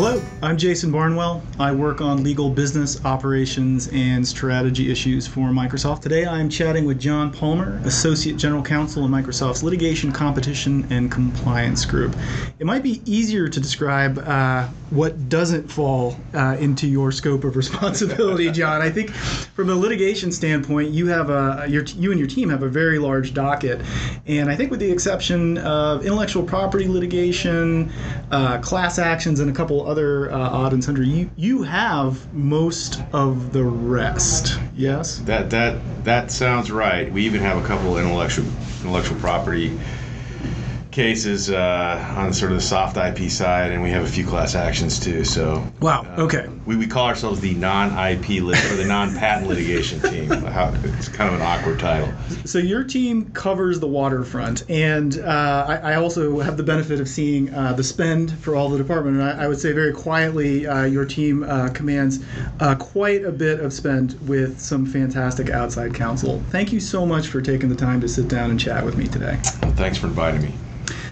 Hello, I'm Jason Barnwell. I work on legal business operations and strategy issues for Microsoft. Today I'm chatting with Jon Palmer, Associate General Counsel in Microsoft's Litigation, Competition, and Compliance Group. It might be easier to describe uh, what doesn't fall uh, into your scope of responsibility, Jon. I think from a litigation standpoint, you have a your, you and your team have a very large docket, and I think with the exception of intellectual property litigation, uh, class actions, and a couple other uh, odd and sundry, you you have most of the rest. Yes. That that that sounds right. We even have a couple intellectual intellectual property cases uh, on sort of the soft IP side, and we have a few class actions too. So Wow. uh, Okay. we, we call ourselves the non-IP lit or the non-patent litigation team. How, it's kind of an awkward title. So your team covers the waterfront, and uh, I, I also have the benefit of seeing uh, the spend for all the department. And I, I would say very quietly, uh, your team uh, commands uh, quite a bit of spend with some fantastic outside counsel. Thank you so much for taking the time to sit down and chat with me today. Thanks for inviting me.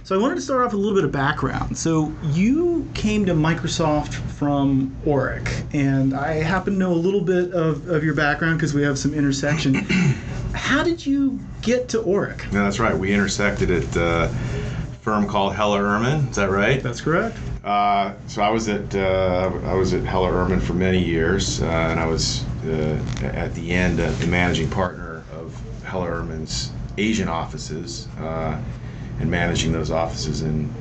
So I wanted to start off with a little bit of background. So you came to Microsoft from Orrick, and I happen to know a little bit of, of your background because we have some intersection. How did you get to Orrick? No, that's right. We intersected at uh, a firm called Heller Ehrman. Is that right? That's correct. Uh, so I was at uh, I was at Heller Ehrman for many years, uh, and I was uh, at the end uh, the managing partner of Heller Ehrman's Asian offices, uh, and managing those offices in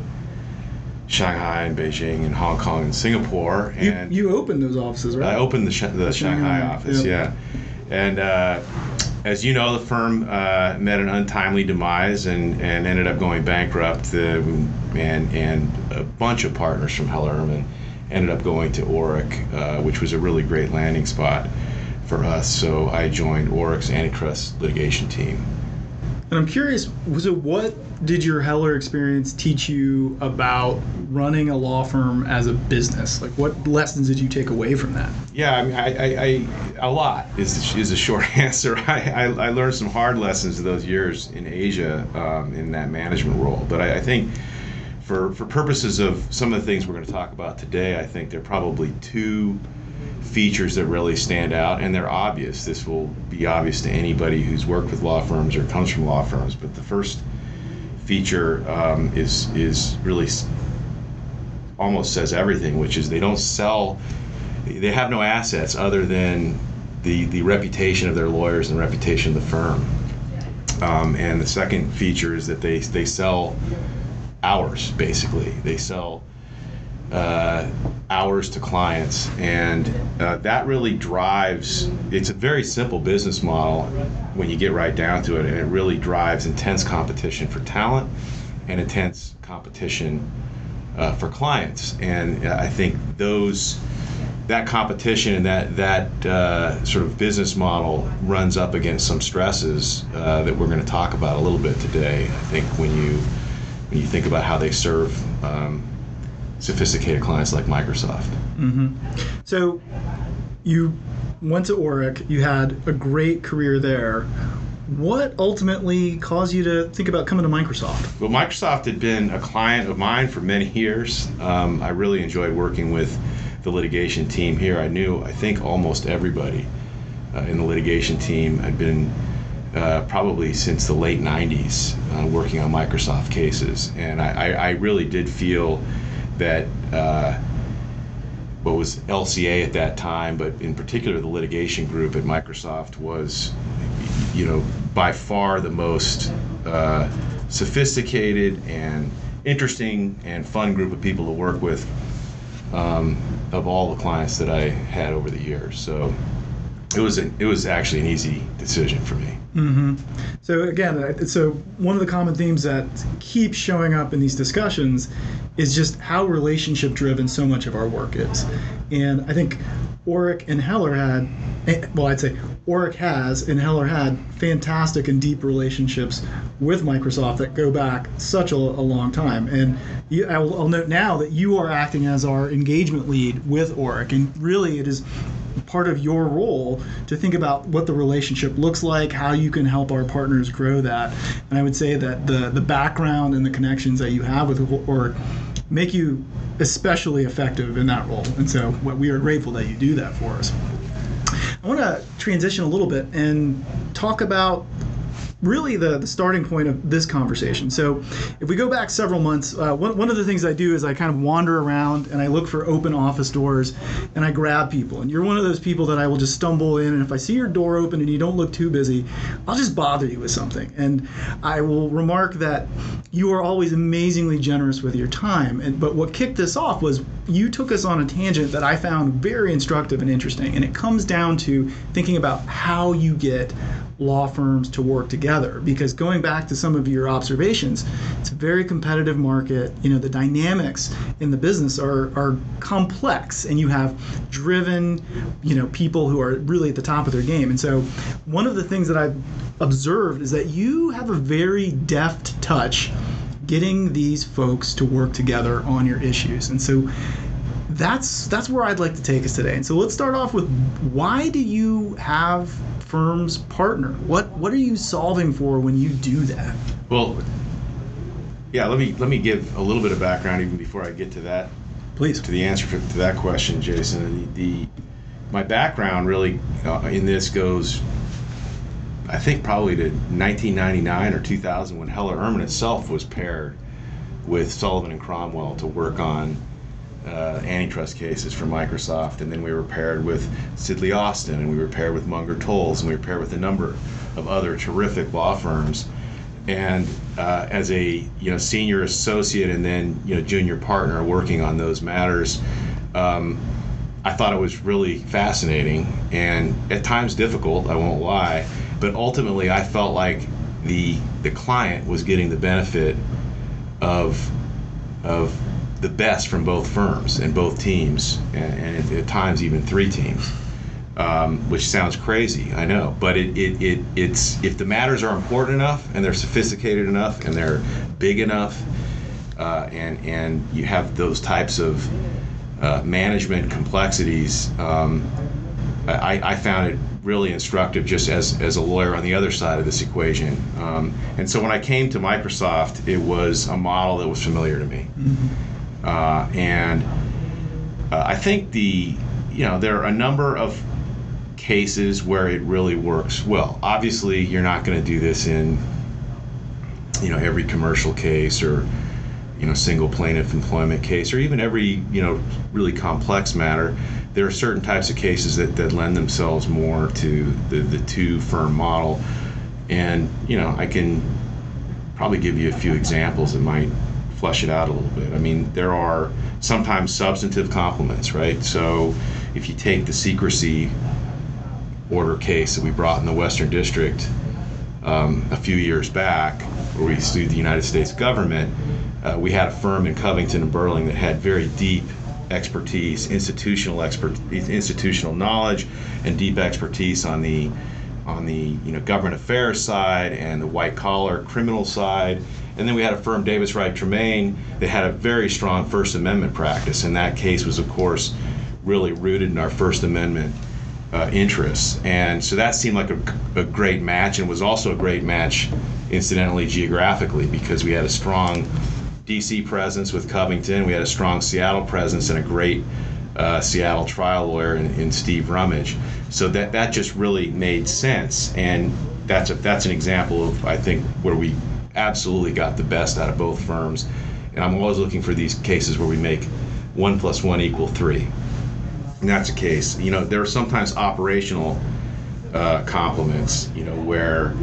Shanghai and Beijing and Hong Kong and Singapore. You, And you opened those offices, right? I opened the, Sh- the Shanghai Shanghai, office, yeah. yeah. And uh, as you know, the firm uh, met an untimely demise and, and ended up going bankrupt. Uh, and, and a bunch of partners from Heller Ehrman ended up going to Orrick, uh, which was a really great landing spot for us. So I joined Orrick's antitrust litigation team. And I'm curious, was it what did your Heller experience teach you about running a law firm as a business? Like, what lessons did you take away from that? Yeah, I mean, I, I, I a lot is is a short answer. I, I, learned some hard lessons those years in Asia um, in that management role, but I, I think for for purposes of some of the things we're going to talk about today, I think there are probably two features that really stand out, and they're obvious. This will be obvious to anybody who's worked with law firms or comes from law firms. But the first feature um, is is really almost says everything, which is they don't sell they have no assets other than the the reputation of their lawyers and the reputation of the firm. Um, and the second feature is that they they sell hours basically. They sell uh, hours to clients, and uh, that really drives. It's a very simple business model when you get right down to it, and it really drives intense competition for talent and intense competition uh, for clients. And uh, I think those that competition and that that uh, sort of business model runs up against some stresses uh, that we're going to talk about a little bit today. I think when you when you think about how they serve um, sophisticated clients like Microsoft. So, you went to Orrick. You had a great career there. What ultimately caused you to think about coming to Microsoft? Well, Microsoft had been a client of mine for many years. Um, I really enjoyed working with the litigation team here. I knew, I think, almost everybody uh, in the litigation team. I'd been uh, probably since the late 90s uh, working on Microsoft cases. And I, I, I really did feel that uh, what was LCA at that time, but in particular the litigation group at Microsoft was, you know, by far the most uh, sophisticated and interesting and fun group of people to work with um, of all the clients that I had over the years. So it was an, it was actually an easy decision for me. Mm-hmm. So again, uh, so one of the common themes that keeps showing up in these discussions is just how relationship driven so much of our work is. And I think Orrick and Heller had, eh, well, I'd say Orrick has and Heller had fantastic and deep relationships with Microsoft that go back such a, a long time. And you, I'll, I'll note now that you are acting as our engagement lead with Orrick, and really it is part of your role to think about what the relationship looks like, how you can help our partners grow that. And I would say that the the background and the connections that you have with or make you especially effective in that role. And so what we are grateful that you do that for us. I want to transition a little bit and talk about really the, the starting point of this conversation. So, if we go back several months, uh, one, one of the things I do is I kind of wander around and I look for open office doors and I grab people. And you're one of those people that I will just stumble in, and if I see your door open and you don't look too busy, I'll just bother you with something. And I will remark that you are always amazingly generous with your time. And, but what kicked this off was you took us on a tangent that I found very instructive and interesting. And it comes down to thinking about how you get law firms to work together. Because going back to some of your observations it's a very competitive market. You know the dynamics in the business are are complex and you have driven you know people who are really at the top of their game. And so one of the things that I've observed is that you have a very deft touch getting these folks to work together on your issues. And so that's that's where I'd like to take us today. And so let's start off with why do you have firms partner? What what are you solving for when you do that? Well, yeah. Let me let me give a little bit of background even before I get to that. Please. To the answer for, to that question, Jason. The, the my background really uh, in this goes, I think probably to 1999 or 2000 when Heller Ehrman itself was paired with Sullivan and Cromwell to work on uh, antitrust cases for Microsoft, and then we were paired with Sidley Austin, and we were paired with Munger Tolles, and we were paired with a number of other terrific law firms. And uh, as a you know senior associate and then you know junior partner working on those matters, um, I thought it was really fascinating and at times difficult. I won't lie, but ultimately I felt like the the client was getting the benefit of of the best from both firms and both teams, and, and at times even three teams. Um, which sounds crazy, I know, but it, it, it it's if the matters are important enough and they're sophisticated enough and they're big enough, uh, and and you have those types of uh, management complexities, um, I, I found it really instructive just as, as a lawyer on the other side of this equation. Um, and so when I came to Microsoft, it was a model that was familiar to me. Mm-hmm. Uh, and uh, I think the, you know, there are a number of cases where it really works well. Obviously, you're not going to do this in, you know, every commercial case or, you know, single plaintiff employment case or even every, you know, really complex matter. There are certain types of cases that, that lend themselves more to the, the two firm model. And, you know, I can probably give you a few examples that might flesh it out a little bit. I mean, there are sometimes substantive complements, right? So if you take the secrecy order case that we brought in the Western District um, a few years back, where we sued the United States government, uh, we had a firm in Covington and Burling that had very deep expertise, institutional expert, institutional knowledge, and deep expertise on the on the you know government affairs side and the white collar criminal side and then we had a firm, Davis Wright Tremaine, that had a very strong First Amendment practice. And that case was, of course, really rooted in our First Amendment uh, interests. And so that seemed like a, a great match and was also a great match, incidentally, geographically, because we had a strong DC presence with Covington, we had a strong Seattle presence, and a great uh, Seattle trial lawyer in, in Steve Rummage. So that, that just really made sense. And that's, a, that's an example of, I think, where we absolutely got the best out of both firms. And I'm always looking for these cases where we make one plus one equal three. And that's a case. You know, there are sometimes operational uh, complements, you know, where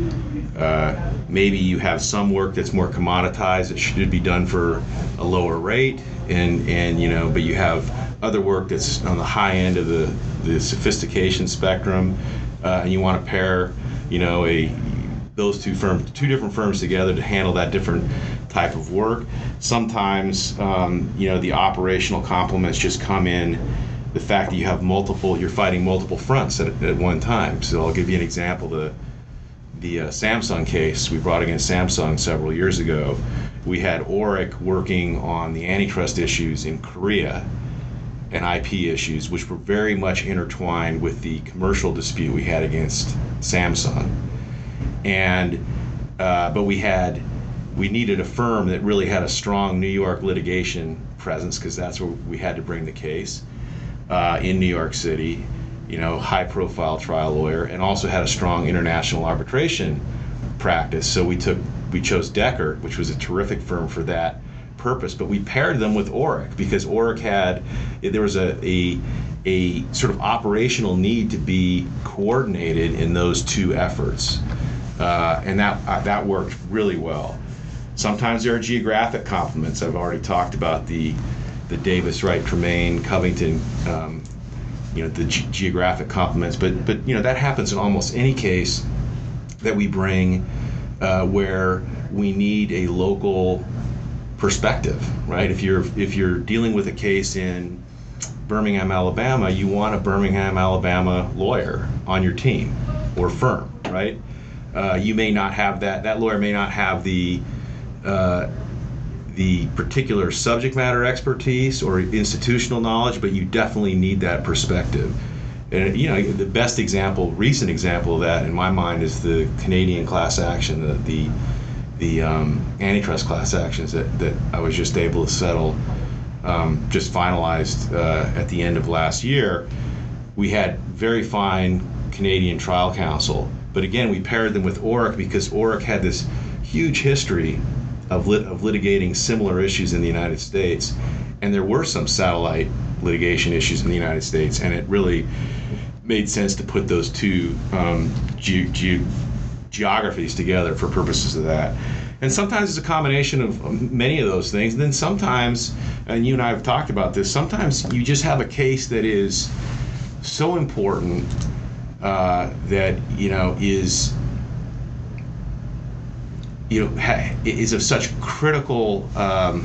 uh, maybe you have some work that's more commoditized that should be done for a lower rate, and and you know, but you have other work that's on the high end of the the sophistication spectrum, uh, and you want to pair, you know, a those two firms, two different firms together to handle that different type of work. Sometimes, um, you know, the operational complements just come in the fact that you have multiple, you're fighting multiple fronts at, at one time. So I'll give you an example. The the uh, Samsung case we brought against Samsung several years ago, we had Orrick working on the antitrust issues in Korea and IP issues, which were very much intertwined with the commercial dispute we had against Samsung and uh, but we had we needed a firm that really had a strong New York litigation presence because that's where we had to bring the case uh, in New York City. You know, high-profile trial lawyer, and also had a strong international arbitration practice. So we took we chose Dechert, which was a terrific firm for that purpose. But we paired them with Orrick because Orrick had there was a, a a sort of operational need to be coordinated in those two efforts, uh, and that uh, that worked really well. Sometimes there are geographic complements. I've already talked about the the Davis, Wright, Tremaine, Covington, um, you know, the ge- geographic complements. But but you know that happens in almost any case that we bring uh, where we need a local perspective, right? If you're if you're dealing with a case in Birmingham, Alabama, you want a Birmingham, Alabama lawyer on your team or firm, right? Uh, you may not have that. That lawyer may not have the uh, the particular subject matter expertise or institutional knowledge, but you definitely need that perspective. And you know, the best example, recent example of that in my mind is the Canadian class action, the the, the um, antitrust class actions that, that I was just able to settle, um, just finalized uh, at the end of last year. We had very fine Canadian trial counsel, but again, we paired them with Orrick because Orrick had this huge history of, lit, of litigating similar issues in the United States, and there were some satellite litigation issues in the United States, and it really made sense to put those two um, ge- ge- geographies together for purposes of that. And sometimes it's a combination of many of those things. And then sometimes, and you and I have talked about this, sometimes you just have a case that is so important uh, that, you know, is you know ha- is of such critical um,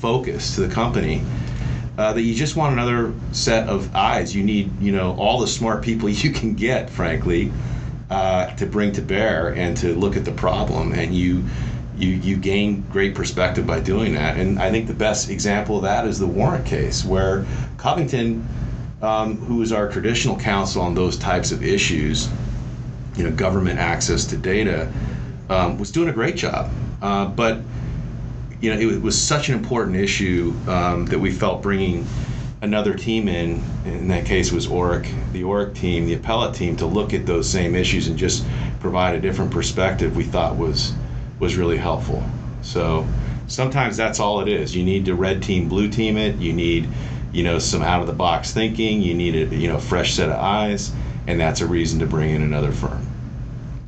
focus to the company uh, that you just want another set of eyes. You need you know all the smart people you can get, frankly, uh, to bring to bear and to look at the problem, and you. You, you gain great perspective by doing that. And I think the best example of that is the Warrant case, where Covington, um, who is our traditional counsel on those types of issues, you know, government access to data, um, was doing a great job. Uh, but you know, it was such an important issue um, that we felt bringing another team in. In that case, was Orrick, the Orrick team, the appellate team, to look at those same issues and just provide a different perspective. We thought was was really helpful. So sometimes that's all it is. You need to red team, blue team it. You need you know some out of the box thinking. You need a you know fresh set of eyes, and that's a reason to bring in another firm.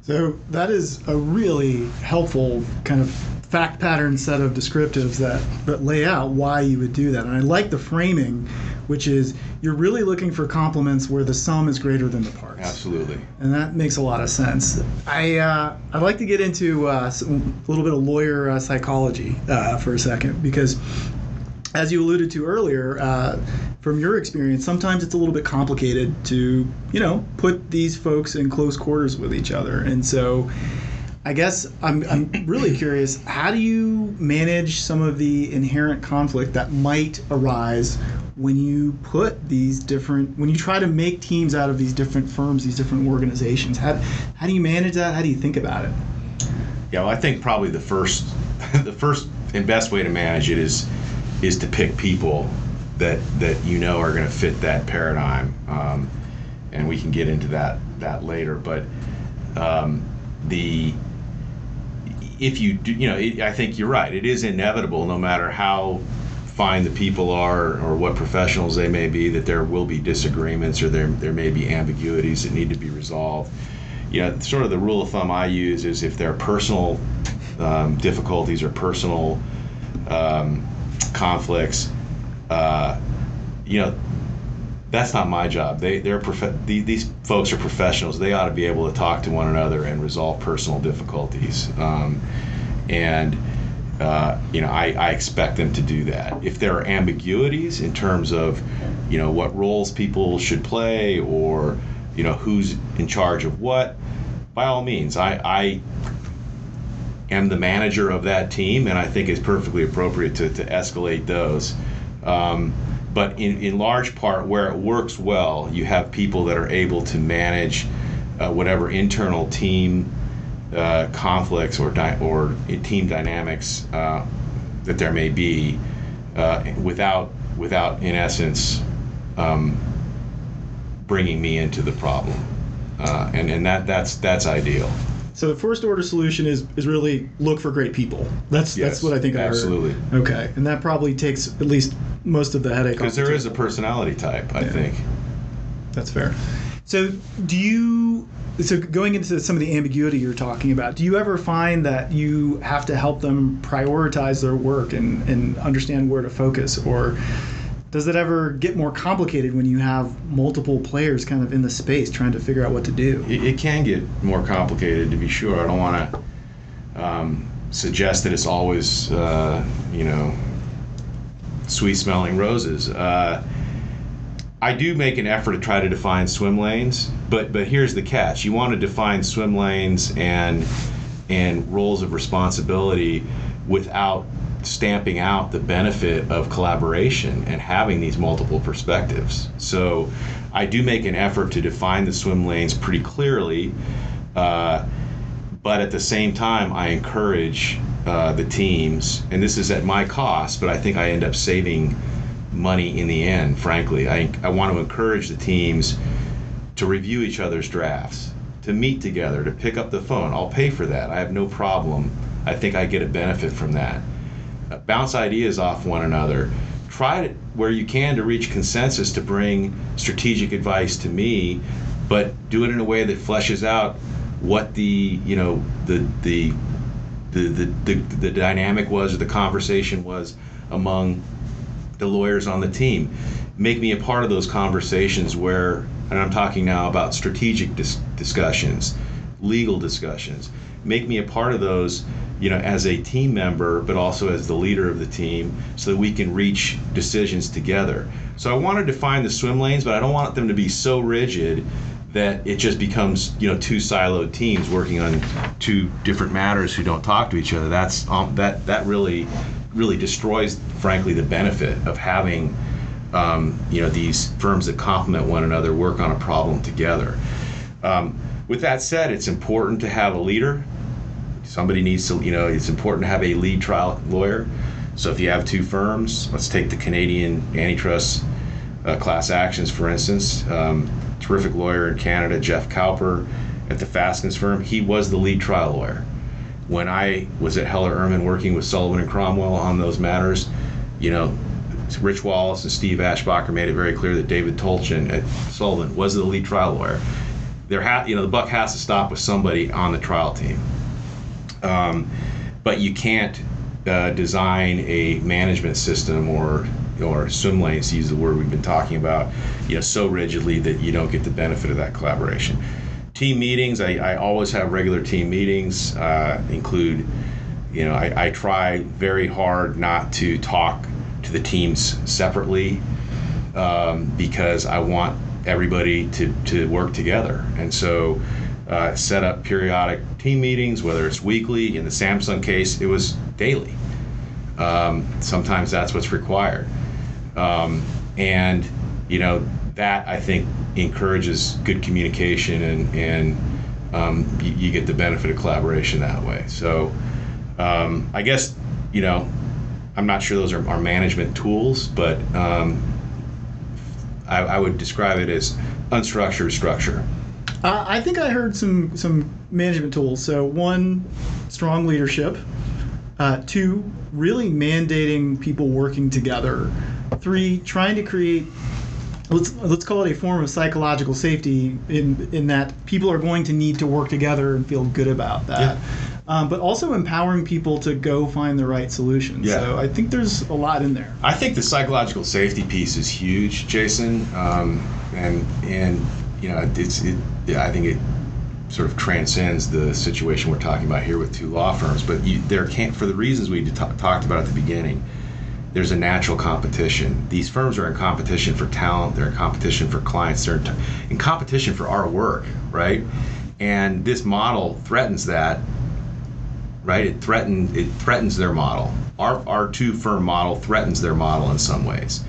So that is a really helpful kind of fact pattern set of descriptives that, that lay out why you would do that. And I like the framing, which is you're really looking for complements where the sum is greater than the parts. Absolutely. And that makes a lot of sense. I uh, I'd like to get into uh, some, a little bit of lawyer uh, psychology uh, for a second because as you alluded to earlier, uh, from your experience, sometimes it's a little bit complicated to, you know, put these folks in close quarters with each other. And so I guess I'm, I'm really curious how do you manage some of the inherent conflict that might arise when you put these different, when you try to make teams out of these different firms, these different organizations? How, how do you manage that? How do you think about it? Yeah, well, I think probably the first, the first and best way to manage it is is to pick people that that you know are going to fit that paradigm, um, and we can get into that that later. But um, the if you do, you know, it, I think you're right. It is inevitable, no matter how fine the people are or what professionals they may be, that there will be disagreements or there there may be ambiguities that need to be resolved. You know, sort of the rule of thumb I use is if there are personal um, difficulties or personal um, conflicts, uh, you know, that's not my job. They they're prof- these folks are professionals. They ought to be able to talk to one another and resolve personal difficulties. Um, and uh, you know, I, I expect them to do that. If there are ambiguities in terms of, you know, what roles people should play or, you know, who's in charge of what, by all means, I, I am the manager of that team, and I think it's perfectly appropriate to, to escalate those. Um, but in, in large part, where it works well, you have people that are able to manage uh, whatever internal team uh, conflicts or di- or team dynamics uh, that there may be uh, without without in essence um, bringing me into the problem, uh, and and that that's that's ideal. So the first order solution is is really look for great people. That's Yes, that's what I think absolutely. I heard. Okay, and that probably takes at least most of the headache. Because there the is a personality type, I Yeah. think. That's fair. So do you? So going into some of the ambiguity you're talking about, do you ever find that you have to help them prioritize their work and and understand where to focus, or does it ever get more complicated when you have multiple players kind of in the space trying to figure out what to do? It, it can get more complicated, to be sure. I don't want to um, suggest that it's always, uh, you know, sweet smelling roses. Uh, I do make an effort to try to define swim lanes, but but here's the catch: you want to define swim lanes and and roles of responsibility without stamping out the benefit of collaboration and having these multiple perspectives. So I do make an effort to define the swim lanes pretty clearly, uh, but at the same time, I encourage uh, the teams, and this is at my cost, but I think I end up saving money in the end, frankly. I, I want to encourage the teams to review each other's drafts, to meet together, to pick up the phone. I'll pay for that. I have no problem. I think I get a benefit from that. Uh, bounce ideas off one another. Try to, where you can to reach consensus to bring strategic advice to me, but do it in a way that fleshes out what the you know the the the the, the, the dynamic was or the conversation was among the lawyers on the team. Make me a part of those conversations where, and I'm talking now about strategic dis- discussions, legal discussions. Make me a part of those, you know, as a team member, but also as the leader of the team, so that we can reach decisions together. So I want to define the swim lanes, but I don't want them to be so rigid that it just becomes, you know, two siloed teams working on two different matters who don't talk to each other. That's um, that that really really destroys, frankly, the benefit of having, um, you know, these firms that complement one another work on a problem together. Um, with that said, it's important to have a leader. Somebody needs to, you know, it's important to have a lead trial lawyer. So if you have two firms, let's take the Canadian antitrust uh, class actions, for instance. Um, terrific lawyer in Canada, Jeff Cowper, at the Faskens firm. He was the lead trial lawyer when I was at Heller Ehrman working with Sullivan and Cromwell on those matters, you know, Rich Wallis and Steve Aeschbacher made it very clear that David Tulchin at Sullivan was the lead trial lawyer. There ha- you know, the buck has to stop with somebody on the trial team. Um, but you can't uh, design a management system or or swim lanes, to use the word we've been talking about, you know, so rigidly that you don't get the benefit of that collaboration. Team meetings I, I always have regular team meetings uh, include you know I, I try very hard not to talk to the teams separately um, because i want everybody to, to work together. And so uh, set up periodic team meetings whether it's weekly in the samsung case it was daily um, sometimes that's what's required um, and you know that I think encourages good communication and and um, you, you, get the benefit of collaboration that way. So um, I guess you know I'm not sure those are, management tools, but um, I, I, would describe it as unstructured structure. Uh, I think I heard some some management tools. So one, strong leadership. Uh, two, really mandating people working together. Three, trying to create let's let's call it a form of psychological safety in in that people are going to need to work together and feel good about that. Yeah. Um, but also empowering people to go find the right solution. Yeah. So I think there's a lot in there. I think the psychological safety piece is huge, Jason, um, and and you know it's it. I think it sort of transcends the situation we're talking about here with two law firms. But you, there can't, for the reasons we t- talked about at the beginning, there's a natural competition. These firms are in competition for talent. They're in competition for clients. They're in, t- in competition for our work, right? And this model threatens that, right? It threaten it threatens their model. Our our two firm model threatens their model in some ways.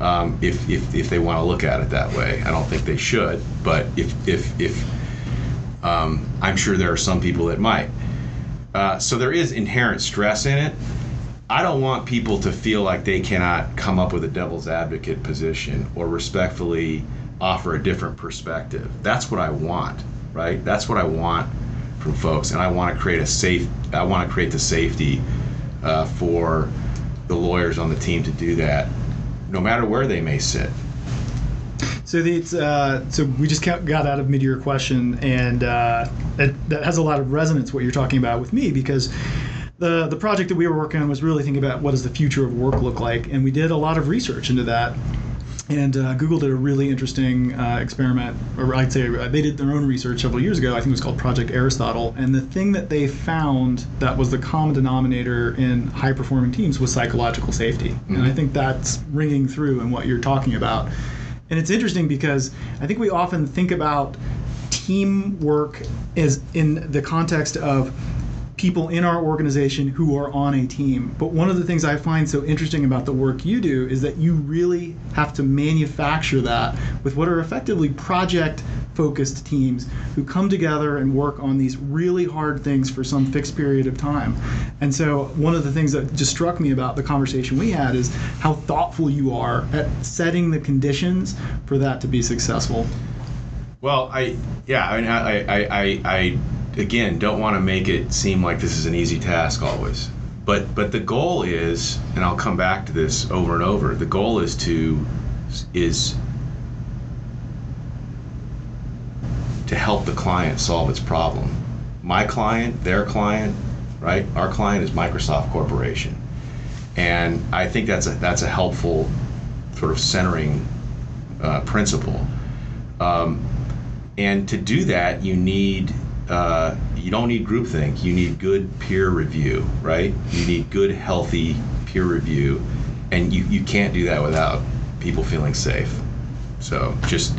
Um, if, if, if they want to look at it that way, I don't think they should. But if if if um, I'm sure there are some people that might. Uh, so there is inherent stress in it I don't want people to feel like they cannot come up with a devil's advocate position or respectfully offer a different perspective. That's what I want, right? That's what I want from folks, and I want to create a safe. I want to create the safety uh, for the lawyers on the team to do that, no matter where they may sit. So it's uh, so we just got out of mid-year question, and uh, that, that has a lot of resonance what you're talking about with me because the the project that we were working on was really thinking about what does the future of work look like, and we did a lot of research into that. And uh, Google did a really interesting uh, experiment, or I'd say uh, they did their own research several years ago. I think it was called Project Aristotle. And the thing that they found that was the common denominator in high performing teams was psychological safety. Mm-hmm. And I think that's ringing through in what you're talking about. And it's interesting because I think we often think about teamwork as in the context of people in our organization who are on a team. But one of the things I find so interesting about the work you do is that you really have to manufacture that with what are effectively project focused teams who come together and work on these really hard things for some fixed period of time. And so one of the things that just struck me about the conversation we had is how thoughtful you are at setting the conditions for that to be successful. Well, I yeah, I mean, I I, I, I again, don't want to make it seem like this is an easy task always. But but the goal is, and I'll come back to this over and over. The goal is to is to help the client solve its problem. My client, their client, right? Our client is Microsoft Corporation, and I think that's a that's a helpful sort of centering uh, principle. Um, and to do that, you need uh, you don't need groupthink. You need good peer review, right? You need good, healthy peer review, and you, you can't do that without people feeling safe. So just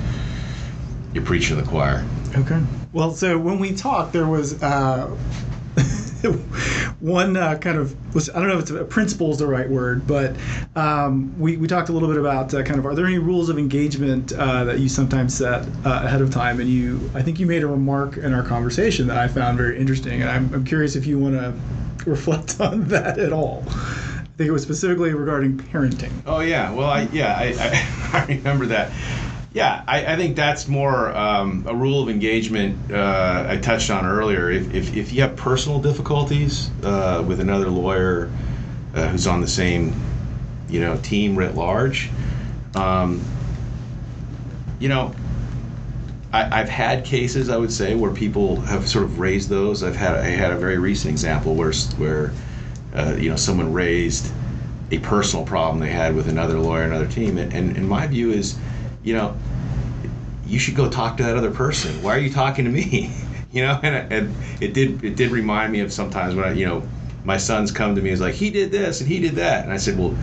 you're preaching to the choir. Okay. Well, so when we talked, there was uh, one uh, kind of was I don't know if it's a principle is the right word, but um, we, we talked a little bit about uh, kind of are there any rules of engagement uh, that you sometimes set uh, ahead of time? And you I think you made a remark in our conversation that I found very interesting, and I'm, I'm curious if you want to reflect on that at all. I think it was specifically regarding parenting. Oh yeah, well I yeah I, I, I remember that. Yeah, I, I think that's more um, a rule of engagement uh, I touched on earlier. If, if, if you have personal difficulties uh, with another lawyer uh, who's on the same, you know, team writ large, um, you know, I, have had cases I would say where people have sort of raised those. I've had I had a very recent example where where uh, you know someone raised a personal problem they had with another lawyer, another team, and, and, and my view is you know, you should go talk to that other person. Why are you talking to me? you know, and, and it did it did remind me of sometimes when I, you know, my sons come to me is like he did this and he did that, and I said, well,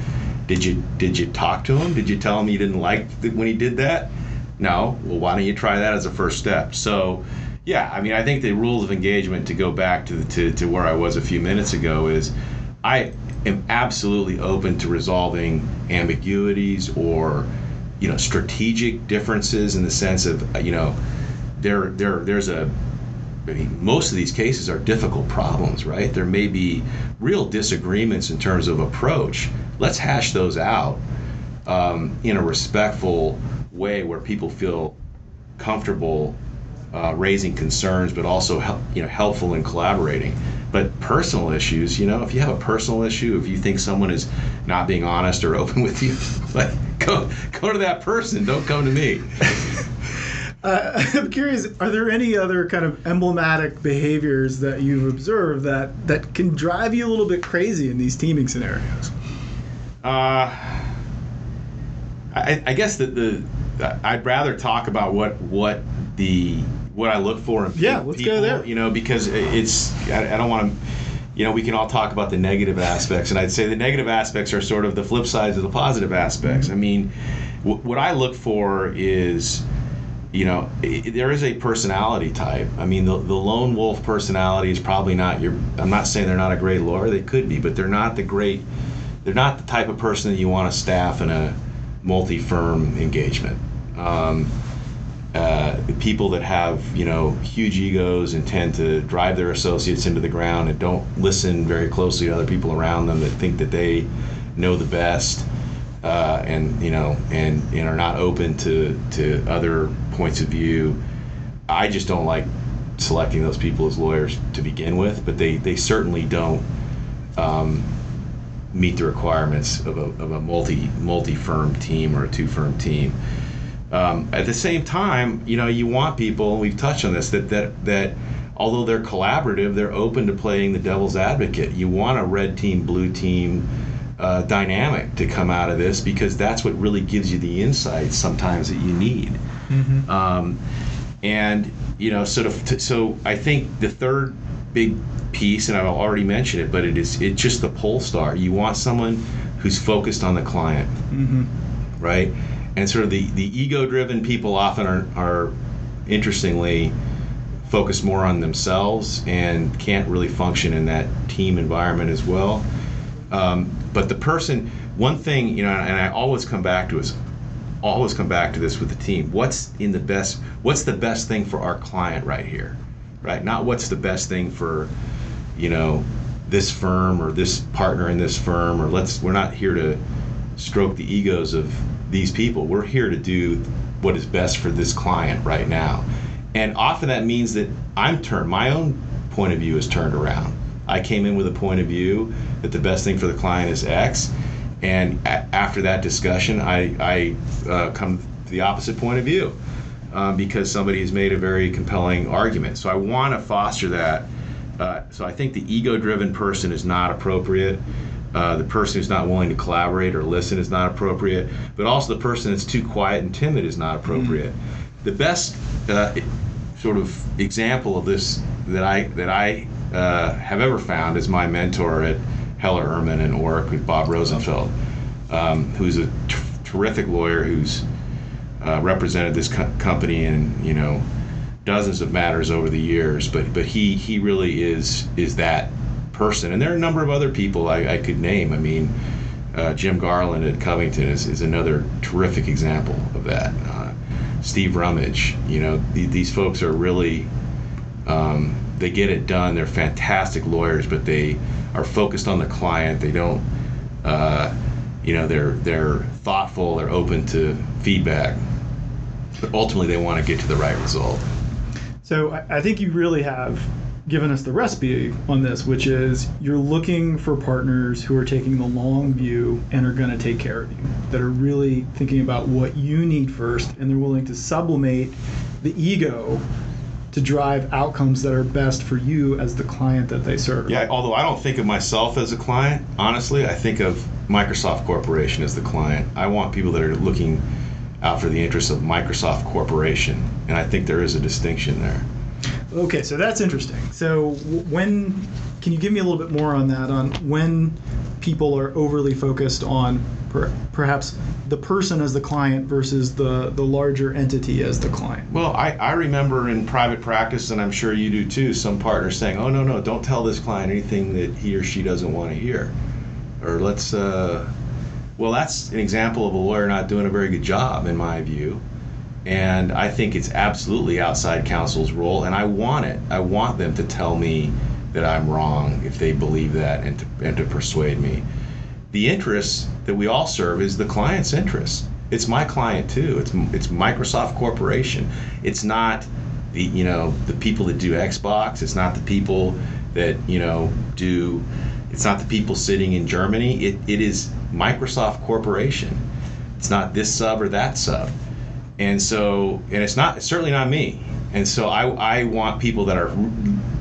did you did you talk to him? Did you tell him you didn't like when he did that? No. Well, why don't you try that as a first step? So. Yeah, I mean, I think the rules of engagement to go back to, the, to, to where I was a few minutes ago is I am absolutely open to resolving ambiguities or you know strategic differences in the sense of uh, you know there there there's a I mean, most of these cases are difficult problems, right? There may be real disagreements in terms of approach. Let's hash those out um, in a respectful way where people feel comfortable uh, raising concerns, but also help, you know helpful in collaborating. But personal issues, you know, if you have a personal issue, if you think someone is not being honest or open with you, like go go to that person. Don't come to me. Uh, I'm curious. Are there any other kind of emblematic behaviors that you've observed that that can drive you a little bit crazy in these teaming scenarios? Uh, I, I guess that the I'd rather talk about what what the what I look for in yeah, let's go there. You know, because it's I, I don't want to you know, we can all talk about the negative aspects, and I'd say the negative aspects are sort of the flip sides of the positive aspects. I mean, w- what I look for is, you know, there is a personality type. I mean, the, the lone wolf personality is probably not your. I'm not saying they're not a great lawyer; they could be, but they're not the great. They're not the type of person that you want to staff in a multi-firm engagement. Um, uh, people that have you know huge egos and tend to drive their associates into the ground and don't listen very closely to other people around them that think that they know the best uh, and you know and and are not open to to other points of view. I just don't like selecting those people as lawyers to begin with, but they they certainly don't. Um, meet the requirements of a, of a multi multi firm team or a two firm team. Um, at the same time, you know, you want people, and we've touched on this, that, that, that although they're collaborative, they're open to playing the devil's advocate. You want a red team, blue team uh, dynamic to come out of this because that's what really gives you the insights sometimes that you need. Mm-hmm. Um, and, you know, sort of, so I think the third big piece, and I've already mentioned it, but it is it's just the pole star. You want someone who's focused on the client, mm-hmm. right? And sort of the, the ego driven people often are, are interestingly focused more on themselves and can't really function in that team environment as well. Um, but the person one thing you know and i always come back to is always come back to this with the team. What's in the best what's the best thing for our client right here right? Not what's the best thing for you know this firm or this partner in this firm or let's we're not here to stroke the egos of these people. We're here to do what is best for this client right now. And often that means that I'm turned, my own point of view is turned around. I came in with a point of view that the best thing for the client is X. And a- after that discussion, I, I uh, come to the opposite point of view um, because somebody has made a very compelling argument. So I want to foster that. Uh, so I think the ego driven person is not appropriate. Uh, the person who's not willing to collaborate or listen is not appropriate, but also the person that's too quiet and timid is not appropriate. mm The best uh, sort of example of this that I that I uh, have ever found is my mentor at Heller Ehrman and Orrick with Bob Rosenfeld, um, who's a t- terrific lawyer who's uh, represented this co- company in you know dozens of matters over the years, but but he he really is is that person. And there are a number of other people I, I could name. I mean, uh, Jim Garland at Covington is, is another terrific example of that. Uh, Steve Rummage, you know, th- these folks are really, um, they get it done. They're fantastic lawyers, but they are focused on the client. They don't, uh, you know, they're they're thoughtful. They're open to feedback, but ultimately they want to get to the right result. So I think you really have given us the recipe on this, which is you're looking for partners who are taking the long view and are going to take care of you, that are really thinking about what you need first, and they're willing to sublimate the ego to drive outcomes that are best for you as the client that they serve. Yeah, although I don't think of myself as a client, honestly, I think of Microsoft Corporation as the client. I want people that are looking out for the interests of Microsoft Corporation, and I think there is a distinction there. Okay, so that's interesting. So when can you give me a little bit more on that on when people are overly focused on per, perhaps the person as the client versus the the larger entity as the client? Well, I, I remember in private practice, and I'm sure you do too, some partners saying, "Oh no, no, don't tell this client anything that he or she doesn't want to hear," or let's. Uh, well, that's an example of a lawyer not doing a very good job, in my view and I think it's absolutely outside counsel's role, and I want it. I want them to tell me that I'm wrong if they believe that, and to, and to persuade me. The interest that we all serve is the client's interest. It's my client too. It's it's Microsoft Corporation. It's not the you know the people that do Xbox. It's not the people that you know do. It's not the people sitting in Germany. It, it is Microsoft Corporation. It's not this sub or that sub and so and it's not it's certainly not me. And so i i want people that are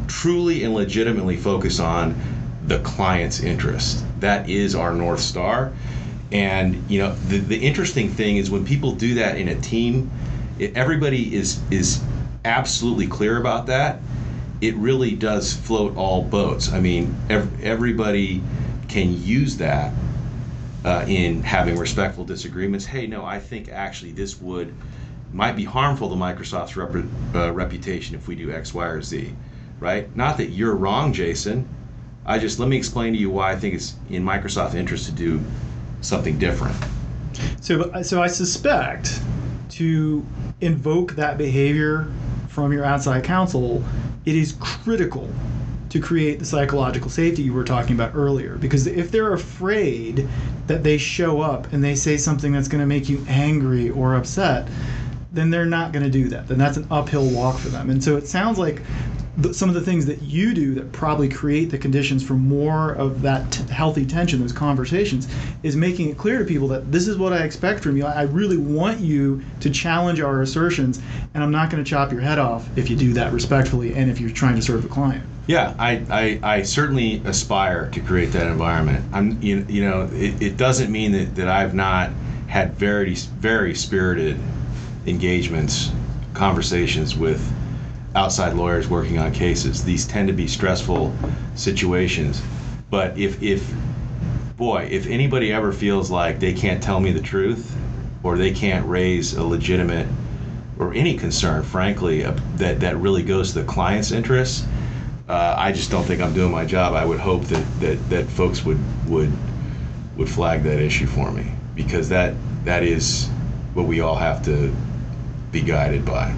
truly and legitimately focused on the client's interest. That is our north star. And you know the, the interesting thing is when people do that in a team it, everybody is is absolutely clear about that. It really does float all boats. I mean ev- everybody can use that uh, in having respectful disagreements. Hey, no, I think actually this would might be harmful to Microsoft's rep- uh, reputation if we do X, Y, or Z, right? Not that you're wrong, Jason. I just let me explain to you why I think it's in Microsoft's interest to do something different. So, so I suspect to invoke that behavior from your outside counsel, it is critical to create the psychological safety you were talking about earlier. Because if they're afraid that they show up and they say something that's going to make you angry or upset, then they're not going to do that. Then that's an uphill walk for them. And so it sounds like the, some of the things that you do that probably create the conditions for more of that t- healthy tension, those conversations, is making it clear to people that this is what I expect from you. I, I really want you to challenge our assertions, and I'm not going to chop your head off if you do that respectfully and if you're trying to serve the client. Yeah, I, I, I certainly aspire to create that environment. I'm you, you know it, it doesn't mean that, that I've not had very very spirited engagements, conversations with outside lawyers working on cases. These tend to be stressful situations. But if, if boy, if anybody ever feels like they can't tell me the truth or they can't raise a legitimate or any concern, frankly, uh, that, that really goes to the client's interests, uh, I just don't think I'm doing my job. I would hope that, that, that folks would, would, would flag that issue for me because that, that is what we all have to be guided by.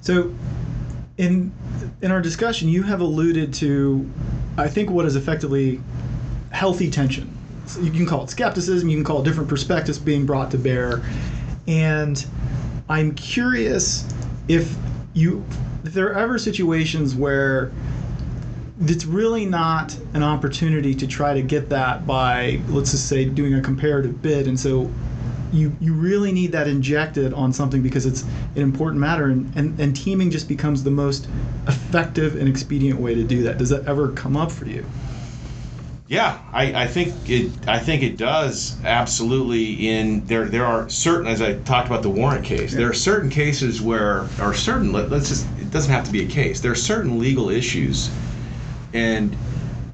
So in in our discussion, you have alluded to, I think, what is effectively healthy tension. So you can call it skepticism. You can call it different perspectives being brought to bear, and I'm curious if you if there are ever situations where it's really not an opportunity to try to get that by let's just say doing a comparative bid and so you you really need that injected on something because it's an important matter and, and, and teaming just becomes the most effective and expedient way to do that does that ever come up for you yeah, I, I think it. I think it does absolutely. In there, there are certain, as I talked about the warrant case, yeah. there are certain cases where, or certain. Let, us just. It doesn't have to be a case. There are certain legal issues, and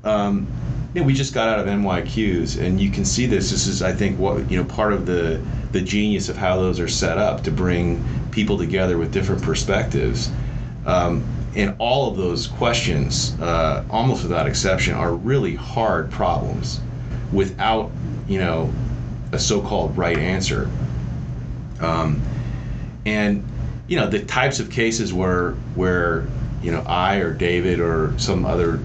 um, know, we just got out of NYQs, and you can see this. This is, I think, what you know, part of the the genius of how those are set up to bring people together with different perspectives. Um, and all of those questions, uh, almost without exception, are really hard problems without, you know, a so-called right answer. Um, and you know, the types of cases where where you know I or David or some other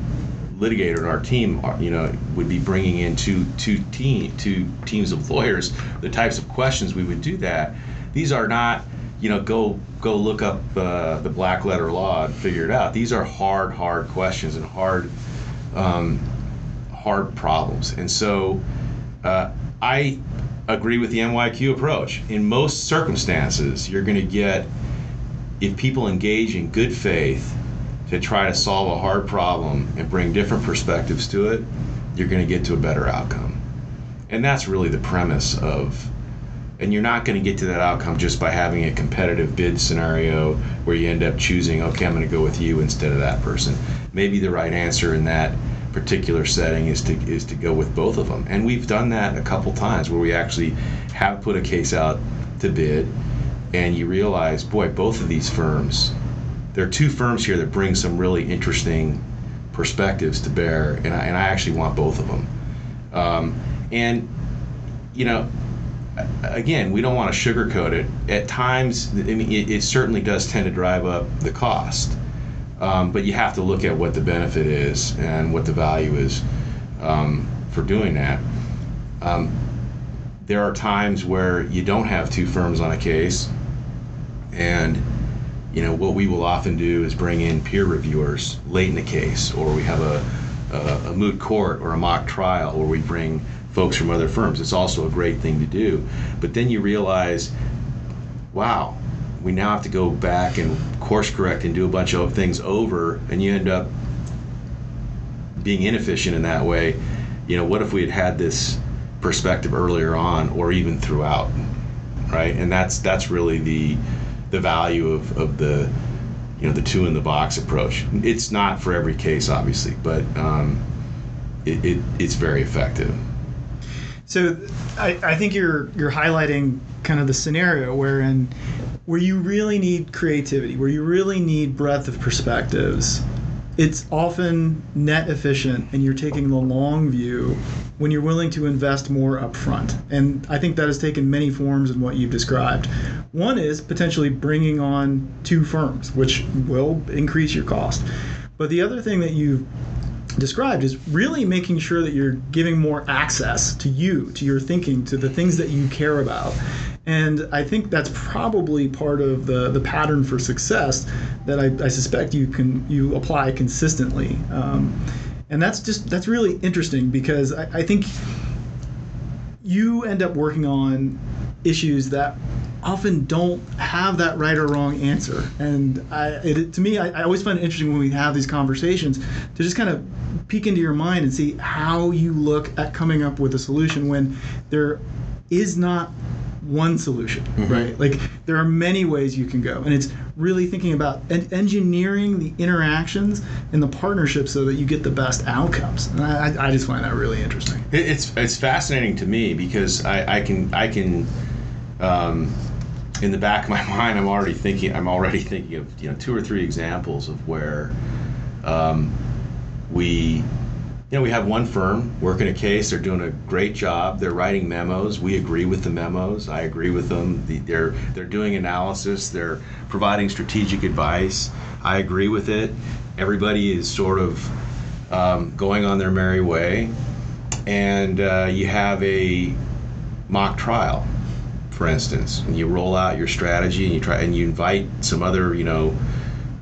litigator in our team, uh, you know, would be bringing in two two team two teams of lawyers. The types of questions we would do that. These are not, you know, go go look up uh, the black letter law and figure it out. These are hard hard questions and hard um, hard problems. And so, uh, I agree with the NYQ approach. In most circumstances, you're going to get if people engage in good faith to try to solve a hard problem and bring different perspectives to it, you're going to get to a better outcome. And that's really the premise of and you're not going to get to that outcome just by having a competitive bid scenario where you end up choosing okay i'm going to go with you instead of that person maybe the right answer in that particular setting is to is to go with both of them and we've done that a couple times where we actually have put a case out to bid and you realize boy both of these firms there are two firms here that bring some really interesting perspectives to bear, and I, and I actually want both of them. Um, and you know, again, we don't want to sugarcoat it. At times, I mean, it, it certainly does tend to drive up the cost, um, but you have to look at what the benefit is and what the value is um, for doing that. Um, there are times where you don't have two firms on a case, and you know, what we will often do is bring in peer reviewers late in the case, or we have a, a, a moot court or a mock trial where we bring folks from other firms. It's also a great thing to do. But then you realize, wow, we now have to go back and course correct and do a bunch of things over, and you end up being inefficient in that way. You know, what if we had had this perspective earlier on, or even throughout, right? And that's that's really the the value of, of the you know the two in the box approach. It's not for every case, obviously, but um, it, it, it's very effective. So I, I think you're you're highlighting kind of the scenario wherein where you really need creativity, where you really need breadth of perspectives. It's often net efficient, and you're taking the long view when you're willing to invest more upfront. And I think that has taken many forms in what you've described. One is potentially bringing on two firms, which will increase your cost. But the other thing that you've described is really making sure that you're giving more access to you, to your thinking, to the things that you care about. And I think that's probably part of the, the pattern for success that I, I suspect you can you apply consistently. Um, and that's just that's really interesting because I, I think you end up working on issues that often don't have that right or wrong answer. And I, it, to me, I, I, always find it interesting when we have these conversations to just kind of peek into your mind and see how you look at coming up with a solution when there is not one solution, mm-hmm. right? Like there are many ways you can go, and it's really thinking about en- engineering the interactions and the partnerships so that you get the best outcomes. And I, I just find that really interesting. It's it's fascinating to me because I, I can I can. Um, in the back of my mind, I'm already thinking. I'm already thinking of you know two or three examples of where um, we you know, we have one firm working a case. They're doing a great job. They're writing memos. We agree with the memos. I agree with them. they're they're doing analysis. They're providing strategic advice. I agree with it. Everybody is sort of um, going on their merry way, and uh, you have a mock trial, for instance, and you roll out your strategy and you try and you invite some other you know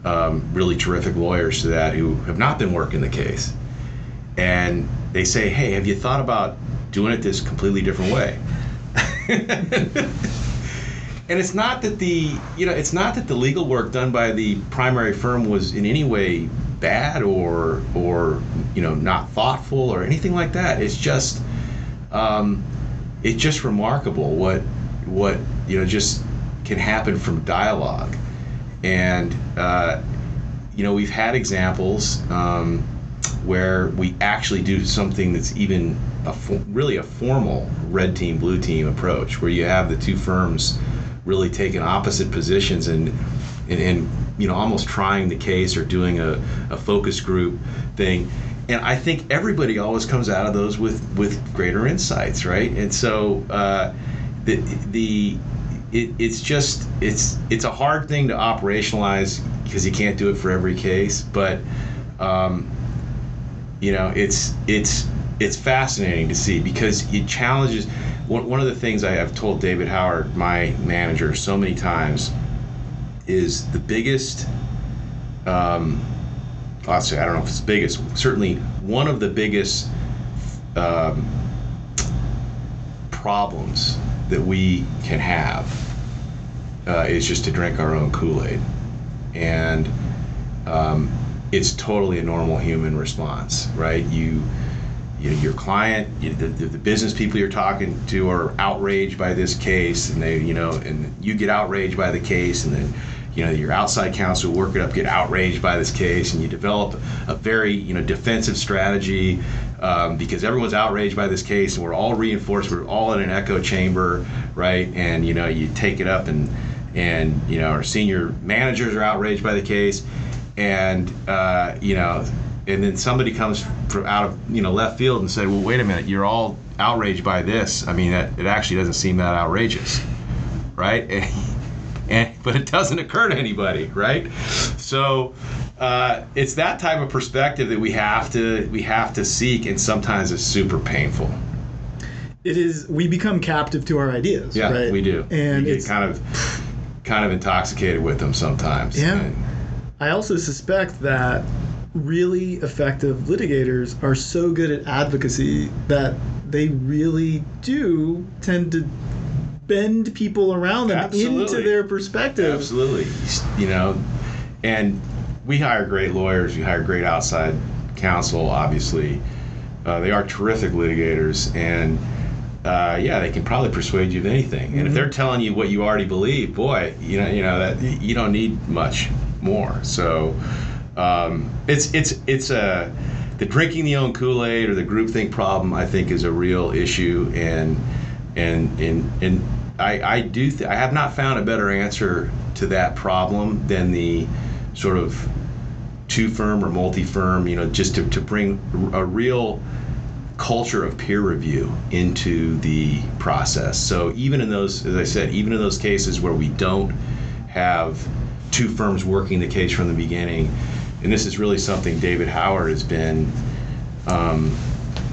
um, really terrific lawyers to that who have not been working the case and they say, "Hey, have you thought about doing it this completely different way?" and it's not that the you know it's not that the legal work done by the primary firm was in any way bad or or you know not thoughtful or anything like that. It's just um, it's just remarkable what what you know just can happen from dialogue, and uh, you know we've had examples. Um, where we actually do something that's even a really a formal red team blue team approach where you have the two firms really taking opposite positions and and, and you know almost trying the case or doing a, a focus group thing. And I think everybody always comes out of those with with greater insights right? And so uh, the the it, it's just it's it's a hard thing to operationalize because you can't do it for every case but um, you know, it's it's it's fascinating to see because it challenges. One, of the things I have told David Howard, my manager, so many times, is the biggest. Um, I'll say I don't know if it's the biggest. Certainly, one of the biggest um, problems that we can have uh, is just to drink our own Kool Aid, and um, it's totally a normal human response, right? You, you know, your client, you, the, the, business people you're talking to are outraged by this case, and they, you know, and you get outraged by the case, and then, you know, your outside counsel work it up, get outraged by this case, and you develop a very, you know, defensive strategy um, because everyone's outraged by this case, and we're all reinforced, we're all in an echo chamber, right? And you know, you take it up, and and you know, our senior managers are outraged by the case and uh, you know, and then somebody comes from out of you know left field and say, well, wait a minute, you're all outraged by this. I mean, that, it actually doesn't seem that outrageous, right? And, and but it doesn't occur to anybody, right? So. Uh, it's that type of perspective that we have to we have to seek, and sometimes it's super painful. It is. We become captive to our ideas. Yeah, right? we do. And we it's kind of kind of intoxicated with them sometimes. Yeah. And, I also suspect that really effective litigators are so good at advocacy that they really do tend to bend people around them Absolutely. into their perspective. Absolutely. You know, and we hire great lawyers, we hire great outside counsel, obviously. Uh, they are terrific litigators, and uh, yeah, they can probably persuade you of anything. And mm-hmm. if they're telling you what you already believe, boy, you know, you know that you don't need much more. So um, it's it's it's a the drinking the own Kool Aid or the groupthink problem. I think is a real issue, and and and and I I do th- I have not found a better answer to that problem than the sort of two firm or multi firm. You know, just to to bring a real culture of peer review into the process. So even in those, as I said, even in those cases where we don't have two firms working the case from the beginning, and this is really something David Howard has been. Um,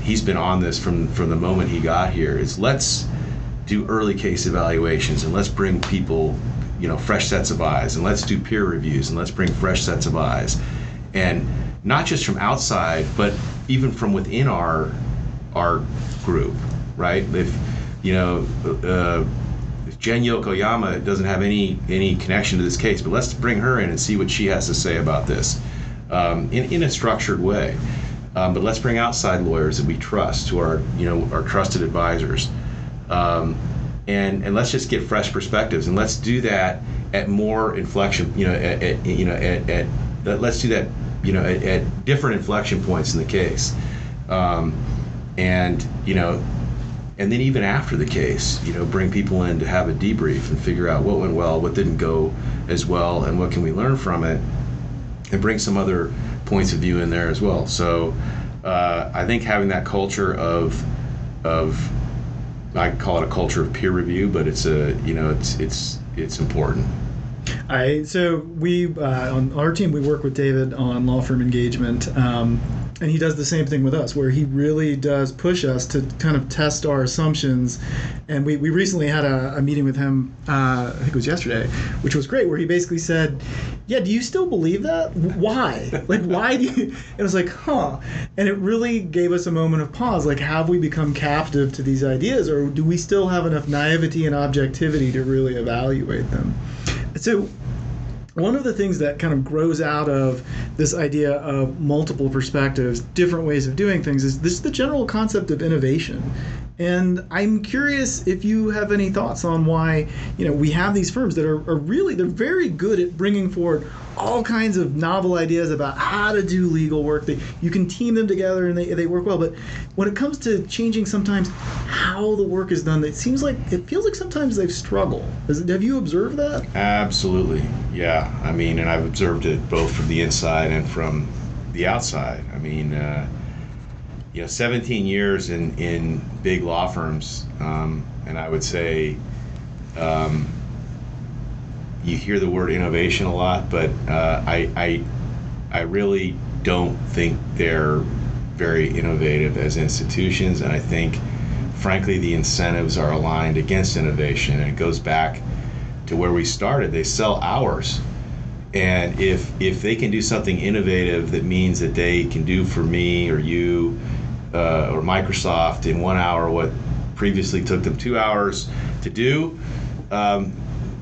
he's been on this from from the moment he got here. Is let's do early case evaluations and let's bring people, you know, fresh sets of eyes, and let's do peer reviews and let's bring fresh sets of eyes, and not just from outside, but even from within our our group, right? If you know. Uh, Jen Yokoyama doesn't have any any connection to this case, but let's bring her in and see what she has to say about this um, in, in a structured way. Um, but let's bring outside lawyers that we trust, who are you know our trusted advisors, um, and and let's just get fresh perspectives, and let's do that at more inflection, you know, at, at you know at, at, let's do that you know at, at different inflection points in the case, um, and you know and then even after the case, you know, bring people in to have a debrief and figure out what went well, what didn't go as well, and what can we learn from it, and bring some other points of view in there as well. So uh, I think having that culture of of I call it a culture of peer review, but it's a you know it's it's it's important. I so we uh, on our team we work with David on law firm engagement. Um, and he does the same thing with us where he really does push us to kind of test our assumptions. And we, we recently had a, a meeting with him uh, i think it was yesterday which was great where he basically said yeah do you still believe that? Why? Like why do you and it was like huh. And it really gave us a moment of pause. Like have we become captive to these ideas or do we still have enough naivety and objectivity to really evaluate them? So one of the things that kind of grows out of this idea of multiple perspectives, different ways of doing things, is this the general concept of innovation. And I'm curious if you have any thoughts on why, you know, we have these firms that are, are really, they're very good at bringing forward all kinds of novel ideas about how to do legal work. They, you can team them together and they, they work well. But when it comes to changing sometimes how the work is done, it seems like, it feels like sometimes they struggle. It, have you observed that? Absolutely. Yeah. I mean, and I've observed it both from the inside and from the outside. I mean, uh, you know, 17 years in, in big law firms, um, and I would say um, you hear the word innovation a lot, but uh, I, I, I really don't think they're very innovative as institutions, and I think, frankly, the incentives are aligned against innovation, and it goes back to where we started. They sell hours and if if they can do something innovative that means that they can do for me or you uh, or Microsoft in one hour what previously took them two hours to do, um,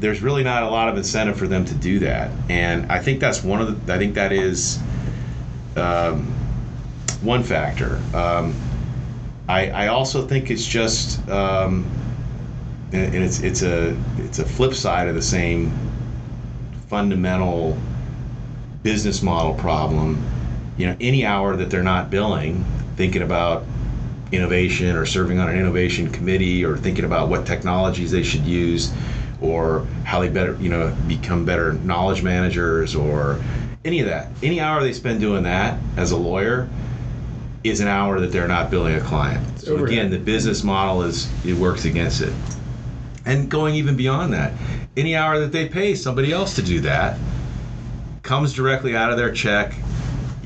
there's really not a lot of incentive for them to do that. And I think that's one of the, I think that is um, one factor. Um, I, I also think it's just, um, and, it's it's a it's a flip side of the same fundamental business model problem. You know, any hour that they're not billing, thinking about innovation or serving on an innovation committee or thinking about what technologies they should use or how they better you know become better knowledge managers or any of that. Any hour they spend doing that as a lawyer is an hour that they're not billing a client. So again the business model is it works against it. And going even beyond that any hour that they pay somebody else to do that comes directly out of their check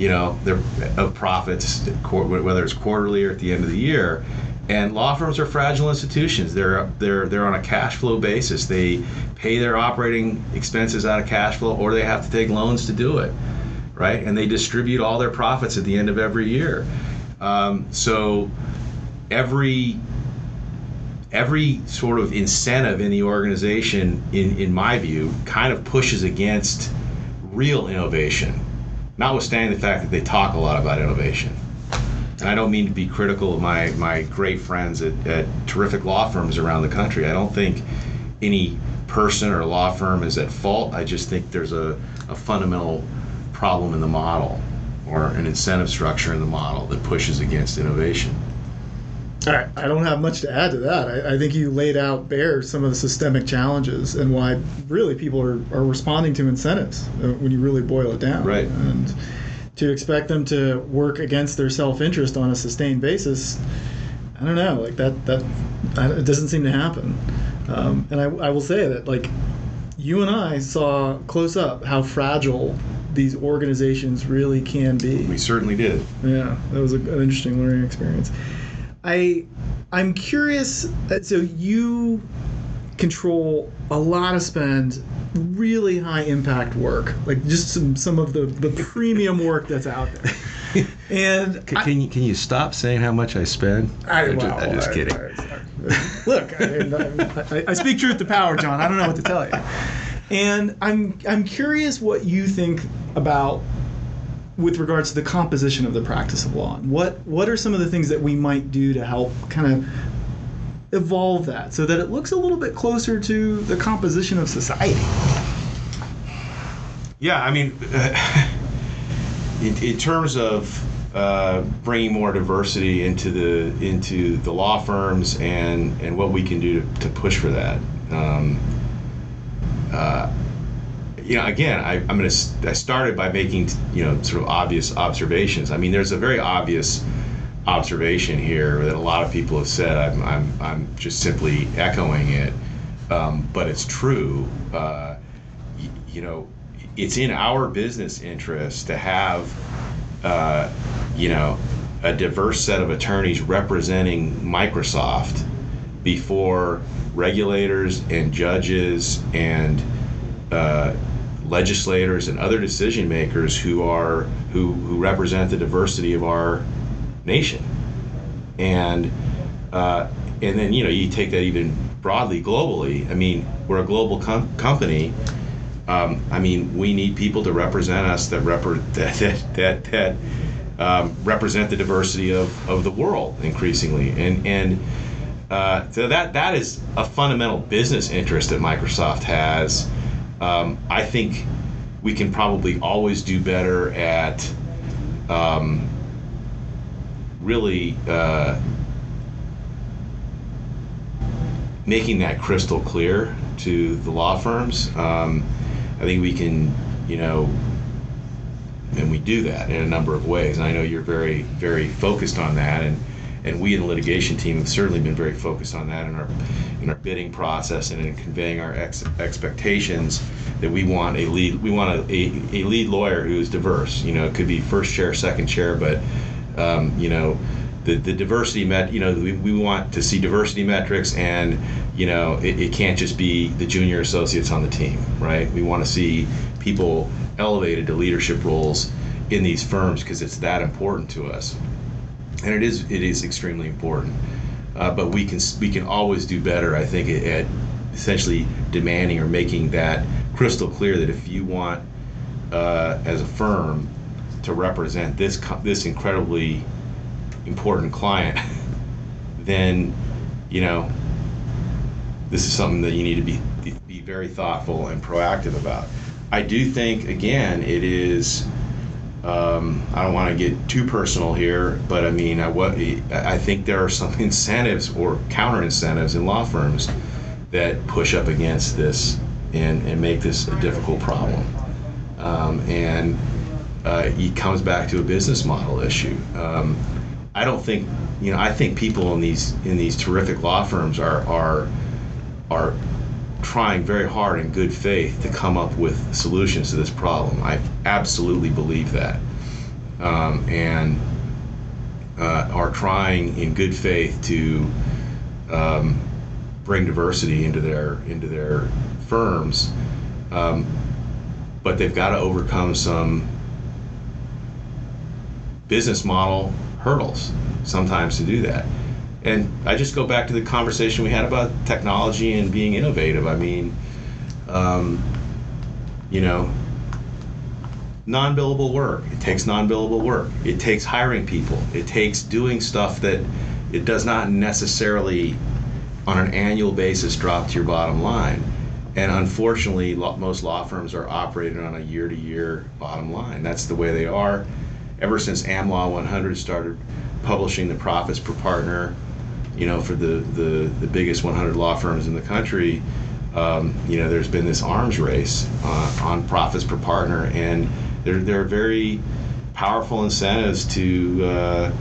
you know, their of profits, whether it's quarterly or at the end of the year. And law firms are fragile institutions. They're they're they're on a cash flow basis. They pay their operating expenses out of cash flow, or they have to take loans to do it, right? And they distribute all their profits at the end of every year. Um, so every every sort of incentive in the organization, in in my view, kind of pushes against real innovation notwithstanding the fact that they talk a lot about innovation. And I don't mean to be critical of my, my great friends at, at terrific law firms around the country. I don't think any person or law firm is at fault. I just think there's a, a fundamental problem in the model or an incentive structure in the model that pushes against innovation. Right, I don't have much to add to that. I, I, think you laid out bare some of the systemic challenges and why really people are, are responding to incentives uh, when you really boil it down. Right. And to expect them to work against their self-interest on a sustained basis, I don't know, like that that it doesn't seem to happen. Um, and I, I will say that like you and I saw close up how fragile these organizations really can be. We certainly did. Yeah, that was a, an interesting learning experience. I I'm curious. uh, So you control a lot of spend, really high impact work, like just some some of the the premium work that's out there. And Can, can you can you stop saying how much I spend? I, I'm well, just, I- kidding. I- look, I, I, I speak truth to power, Jon. I don't know what to tell you. And I'm I'm curious what you think about with regards to the composition of the practice of law. What what are some of the things that we might do to help kind of evolve that so that it looks a little bit closer to the composition of society? Yeah, I mean, in, in terms of uh, bringing more diversity into the into the law firms and and what we can do to, to push for that. Um, uh, you know, again, I, I'm to. I started by making you know sort of obvious observations. I mean, there's a very obvious observation here that a lot of people have said. I'm I'm, I'm just simply echoing it, um, but it's true. Uh, y- you know, it's in our business interest to have, uh, you know, a diverse set of attorneys representing Microsoft before regulators and judges and uh, legislators and other decision makers who are who, who represent the diversity of our nation. And uh, and then you know you take that even broadly globally i mean we're a global com- company. Um, I mean, we need people to represent us that repre- that that that, that um, represent the diversity of, of the world increasingly, and and uh, so that that is a fundamental business interest that Microsoft has. Um, I think we can probably always do better at um, really uh, making that crystal clear to the law firms. Um, I think we can, you know, and we do that in a number of ways. And I know you're very, very focused on that, and and we in the litigation team have certainly been very focused on that in our in our bidding process and in conveying our ex- expectations that we want a lead we want a, a, a lead lawyer who is diverse. You know, it could be first chair, second chair, but um, you know. The, the diversity met you know we, we want to see diversity metrics and you know it, it can't just be the junior associates on the team right we want to see people elevated to leadership roles in these firms because it's that important to us and it is it is extremely important. Uh, but we can we can always do better. I think at, essentially demanding or making that crystal clear that if you want uh, as a firm to represent this this incredibly important client, then you know this is something that you need to be be very thoughtful and proactive about. I do think again it is um, I don't want to get too personal here, but I mean, I, what, I think there are some incentives or counter incentives in law firms that push up against this and, and make this a difficult problem. Um, and uh, it comes back to a business model issue. Um, I don't think, you know, I think people in these in these terrific law firms are are are trying very hard in good faith to come up with solutions to this problem. I absolutely believe that, um, and uh, are trying in good faith to um, bring diversity into their into their firms, um, but they've got to overcome some business model hurdles sometimes to do that. And I just go back to the conversation we had about technology and being innovative. I mean, um, you know, non billable work. It takes non billable work. It takes hiring people. It takes doing stuff that it does not necessarily, on an annual basis, drop to your bottom line. And unfortunately, most law firms are operating on a year to year bottom line. That's the way they are. Ever since AmLaw 100 started publishing the profits per partner, you know, for the, the, the biggest 100 law firms in the country, um, you know, there's been this arms race uh, on profits per partner, and they're they're very powerful incentives to, uh,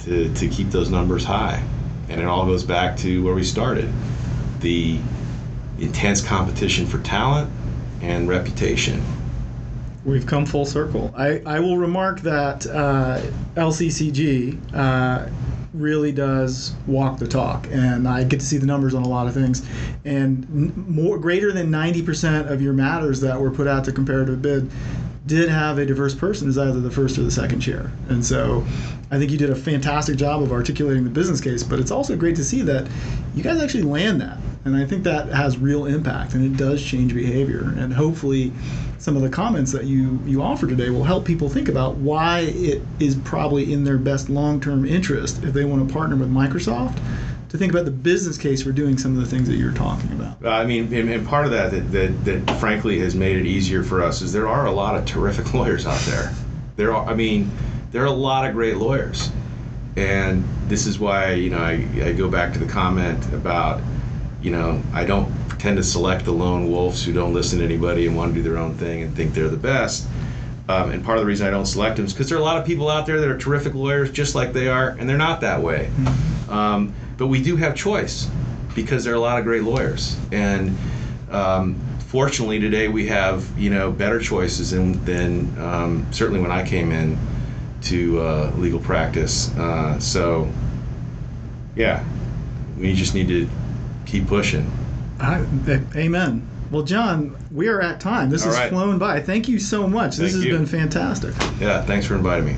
to to keep those numbers high, and it all goes back to where we started, the intense competition for talent and reputation. We've come full circle. I, I will remark that uh, LCCG uh, really does walk the talk, and I get to see the numbers on a lot of things. And more greater than 90% of your matters that were put out to comparative bid did have a diverse person as either the first or the second chair. And so I think you did a fantastic job of articulating the business case, but it's also great to see that you guys actually land that. And I think that has real impact and it does change behavior. And hopefully, some of the comments that you, you offer today will help people think about why it is probably in their best long term interest if they want to partner with Microsoft to think about the business case for doing some of the things that you're talking about. I mean, and, and part of that, that that that frankly has made it easier for us is there are a lot of terrific lawyers out there. There are, I mean, there are a lot of great lawyers, and this is why you know I, I go back to the comment about you know I don't pretend to select the lone wolves who don't listen to anybody and want to do their own thing and think they're the best. Um, and part of the reason I don't select them is because there are a lot of people out there that are terrific lawyers, just like they are, and they're not that way. Um, but we do have choice because there are a lot of great lawyers, and um, fortunately today we have you know better choices than, than um, certainly when I came in to uh, legal practice. Uh, so yeah, we just need to keep pushing. I, amen. Well, Jon, we are at time. This All has right. flown by. Thank you so much. this has you. been fantastic. Yeah, thanks for inviting me.